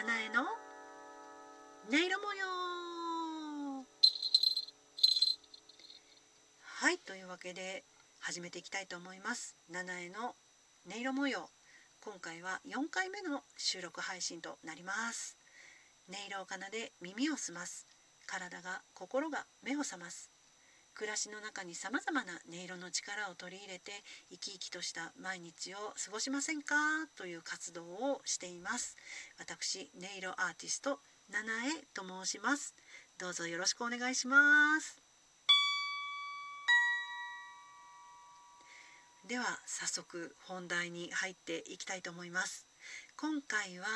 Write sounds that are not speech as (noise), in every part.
七重の音色模様。はいというわけで始めていきたいと思います。七重の音色模様。今回は4回目の収録配信となります。音色を奏で耳を澄ます。体が心が目を覚ます。暮らしの中にさまざまな音色の力を取り入れて生き生きとした毎日を過ごしませんか？という活動をしています。私音色アーティスト七重と申します。どうぞよろしくお願いします。では早速本題に入っていきたいと思います。今回は、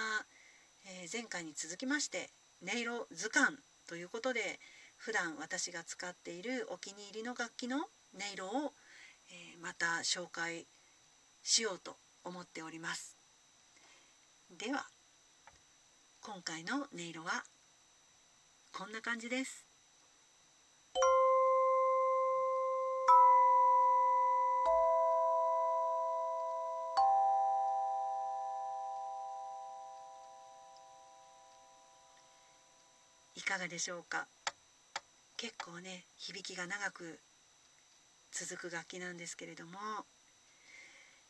えー、前回に続きまして音色図鑑ということで普段私が使っているお気に入りの楽器の音色を、えー、また紹介しようと思っております。では今回の音色はこんな感じです。いかがでしょうか？結構ね響きが長く続く楽器なんですけれども、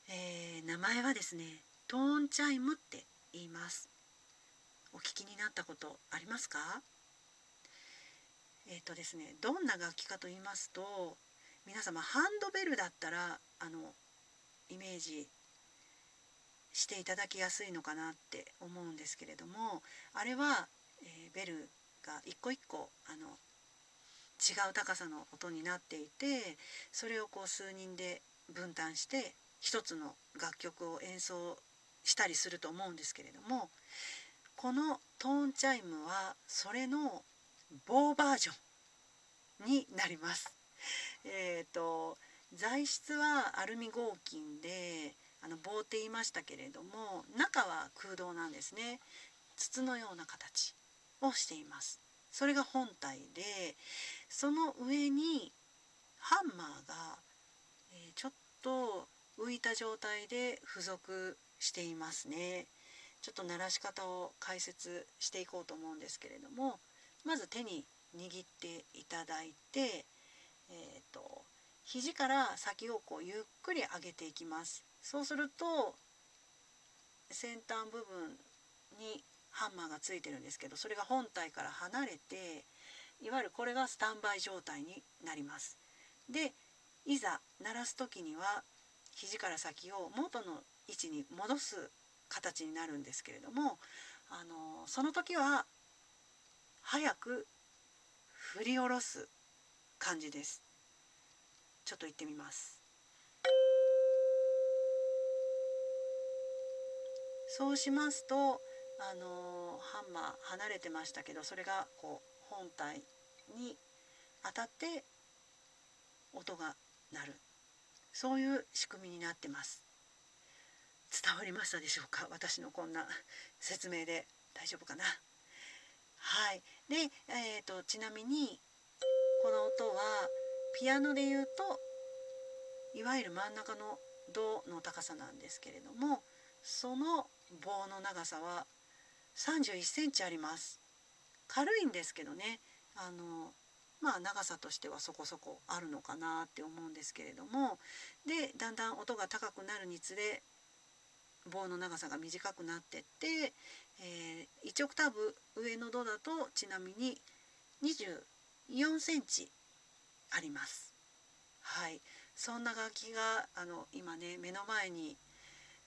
えー、名前はですねトーンチャイムって言います。お聞きになったことありますか？えっ、ー、とですねどんな楽器かと言いますと皆様ハンドベルだったらあのイメージしていただきやすいのかなって思うんですけれどもあれは、えー、ベルが一個一個違う高さの音になっていてそれをこう数人で分担して一つの楽曲を演奏したりすると思うんですけれどもこのトーンチャイムはそれの棒バージョンになります。えーと、材質はアルミ合金であの棒って言いましたけれども中は空洞なんですね筒のような形をしていますそれが本体でその上にハンマーが、えちょっと浮いた状態で付属していますね。ちょっと鳴らし方を解説していこうと思うんですけれどもまず手に握っていただいて、えーと、肘から先をこうゆっくり上げていきます。そうすると先端部分にハンマーがついてるんですけどそれが本体から離れていわゆるこれがスタンバイ状態になります。でいざ鳴らす時には肘から先を元の位置に戻す形になるんですけれどもあのその時は早く振り下ろす感じです。ちょっと言ってみます。そうしますとあのハンマー離れてましたけどそれがこう本体に当たって音が鳴る。そういう仕組みになってます。伝わりましたでしょうか？私のこんな説明で大丈夫かな？はい。で、えーと、ちなみにこの音はピアノで言うといわゆる真ん中のドの高さなんですけれどもその棒の長さは31センチあります。軽いんですけどね。あのまあ長さとしてはそこそこあるのかなって思うんですけれども。でだんだん音が高くなるにつれ棒の長さが短くなってって、えー、1オクターブ上のドだとちなみに24センチあります。はい、そんな楽器があの今ね目の前に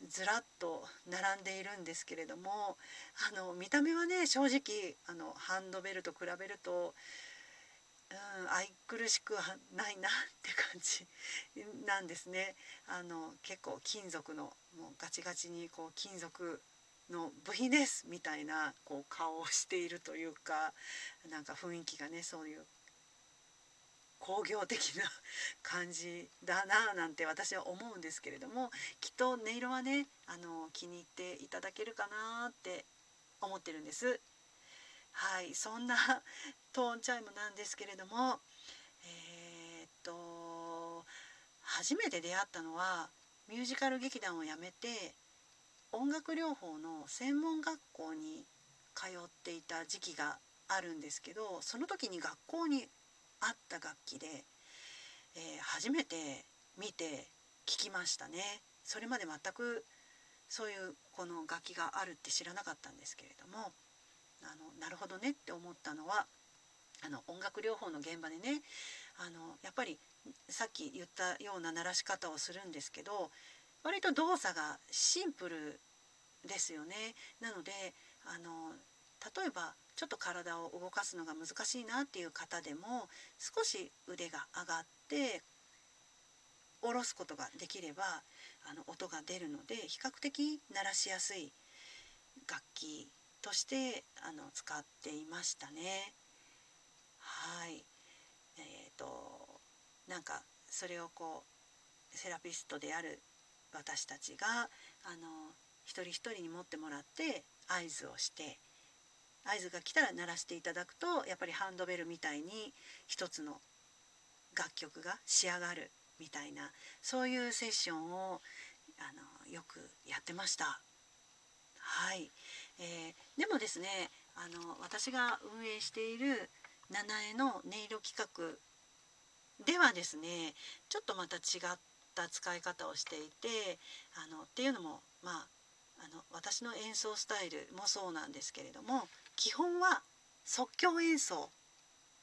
ずらっと並んでいるんですけれどもあの見た目はね正直あのハンドベルと比べると、うん、愛くるしくはないなって感じなんですね。あの結構金属のもうガチガチにこう金属の部品ですみたいなこう顔をしているというかなんか雰囲気がねそういう工業的な感じだななんて私は思うんですけれどもきっと音色はねあの気に入っていただけるかなって思ってるんです。はいそんな (laughs) トーンチャイムなんですけれどもえー、っと初めて出会ったのはミュージカル劇団を辞めて音楽療法の専門学校に通っていた時期があるんですけどその時に学校にあった楽器で、えー、初めて見て聞きましたね。それまで全くそういうこの楽器があるって知らなかったんですけれどもあのなるほどねって思ったのはあの音楽療法の現場でねあのやっぱりさっき言ったような鳴らし方をするんですけど割と動作がシンプルですよね。なのであの例えばちょっと体を動かすのが難しいなっていう方でも少し腕が上がって下ろすことができればあの音が出るので比較的鳴らしやすい楽器としてあの使っていましたね。はい、えーと、なんかそれをこうセラピストである私たちがあの一人一人に持ってもらって合図をして合図が来たら鳴らしていただくとやっぱりハンドベルみたいに一つの楽曲が仕上がるみたいなそういうセッションをあのよくやってました。はい、えー、でもですねあの私が運営している七重の音色企画ではですねちょっとまた違った使い方をしていてあのっていうのもまああの私の演奏スタイルもそうなんですけれども基本は即興演奏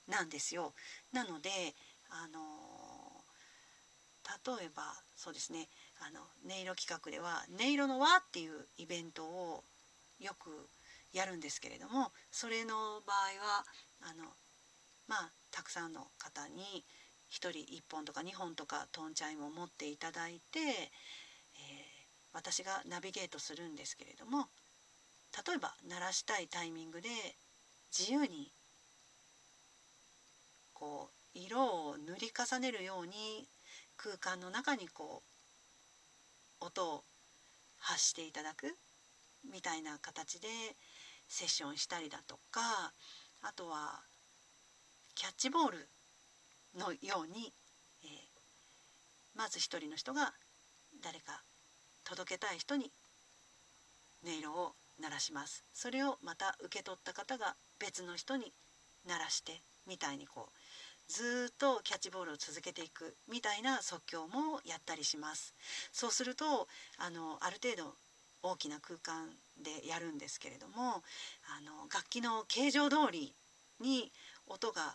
なんですよ。なのであの例えばそうですねあの音色企画では「音色の輪」っていうイベントをよくやるんですけれどもそれの場合はあのまあたくさんの方に1人1本とか2本とかトンチャイムを持っていただいて、えー、私がナビゲートするんですけれども例えば鳴らしたいタイミングで自由にこう色を塗り重ねるように空間の中にこう音を発していただくみたいな形でセッションしたりだとかあとはキャッチボールのように、えー、まず一人の人が誰か届けたい人に音色を鳴らしますそれをまた受け取った方が別の人に鳴らしてみたいにこうずっとキャッチボールを続けていくみたいな即興もやったりしますそうするとあのある程度大きな空間でやるんですけれどもあの楽器の形状通りに音が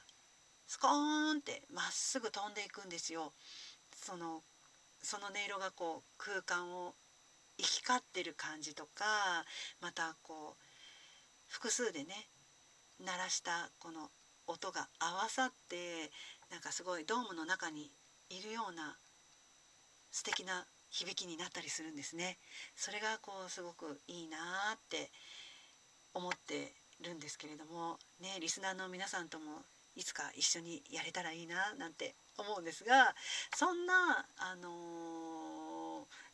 スコーンってまっすぐ飛んでいくんですよ。そのその音色がこう空間を行き交ってる感じとかまたこう複数でね鳴らしたこの音が合わさってなんかすごいドームの中にいるような素敵な響きになったりするんですね。それがこうすごくいいなって思ってるんですけれどもねリスナーの皆さんともいつか一緒にやれたらいいななんて思うんですがそんな、あのー、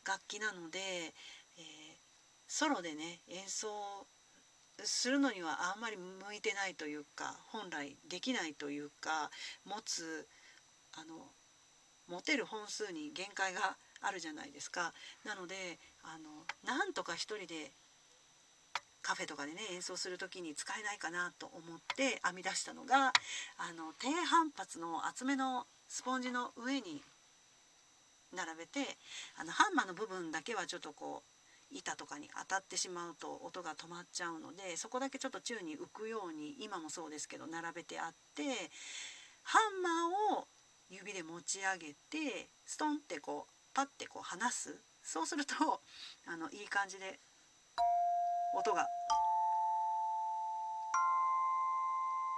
楽器なので、えー、ソロでね演奏するのにはあんまり向いてないというか本来できないというか持つあの持てる本数に限界があるじゃないですか。なのであのなんとか一人でカフェとかでね演奏する時に使えないかなと思って編み出したのがあの低反発の厚めのスポンジの上に並べてあのハンマーの部分だけはちょっとこう板とかに当たってしまうと音が止まっちゃうのでそこだけちょっと宙に浮くように今もそうですけど並べてあってハンマーを指で持ち上げてストンってこうパッてこう離す。そうするとあのいい感じで音が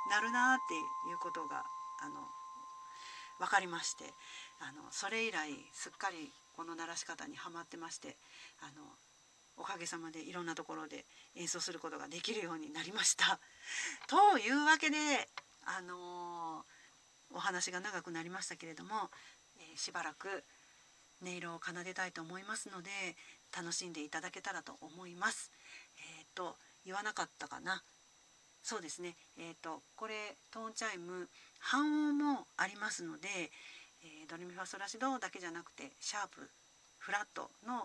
鳴るなっていうことがあの分かりましてあのそれ以来すっかりこの鳴らし方にはまってましてあのおかげさまでいろんなところで演奏することができるようになりました。(laughs) というわけで、あの、お話が長くなりましたけれども、え、しばらく音色を奏でたいと思いますので楽しんでいただけたらと思います。えっ、と言わなかったかな？そうですね。えっ、とこれトーンチャイム半音もありますので、えドレミファソラシドだけじゃなくてシャープフラットのあ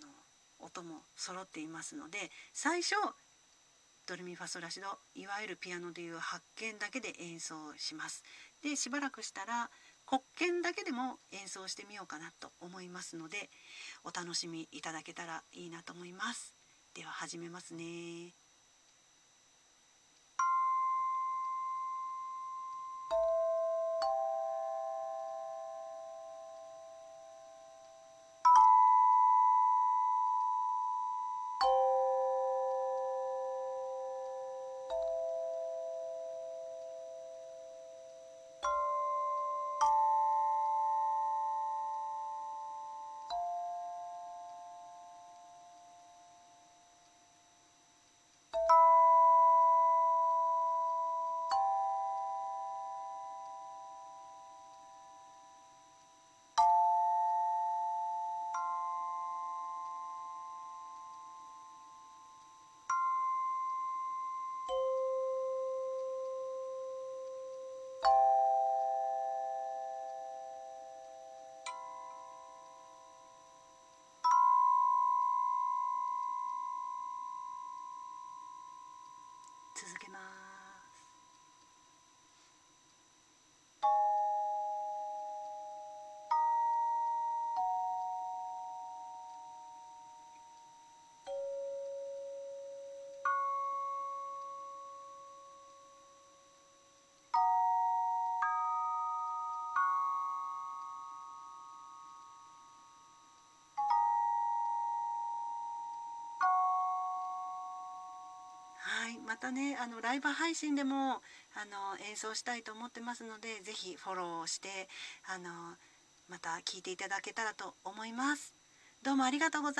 の音も揃っていますので最初ドレミファソラシドいわゆるピアノでいう白鍵だけで演奏します。でしばらくしたら黒鍵だけでも演奏してみようかなと思いますのでお楽しみいただけたらいいなと思います。では始めますね。またねあのライブ配信でもあの演奏したいと思ってますので是非フォローしてあのまた聞いていただけたらと思います。どうもありがとうございま。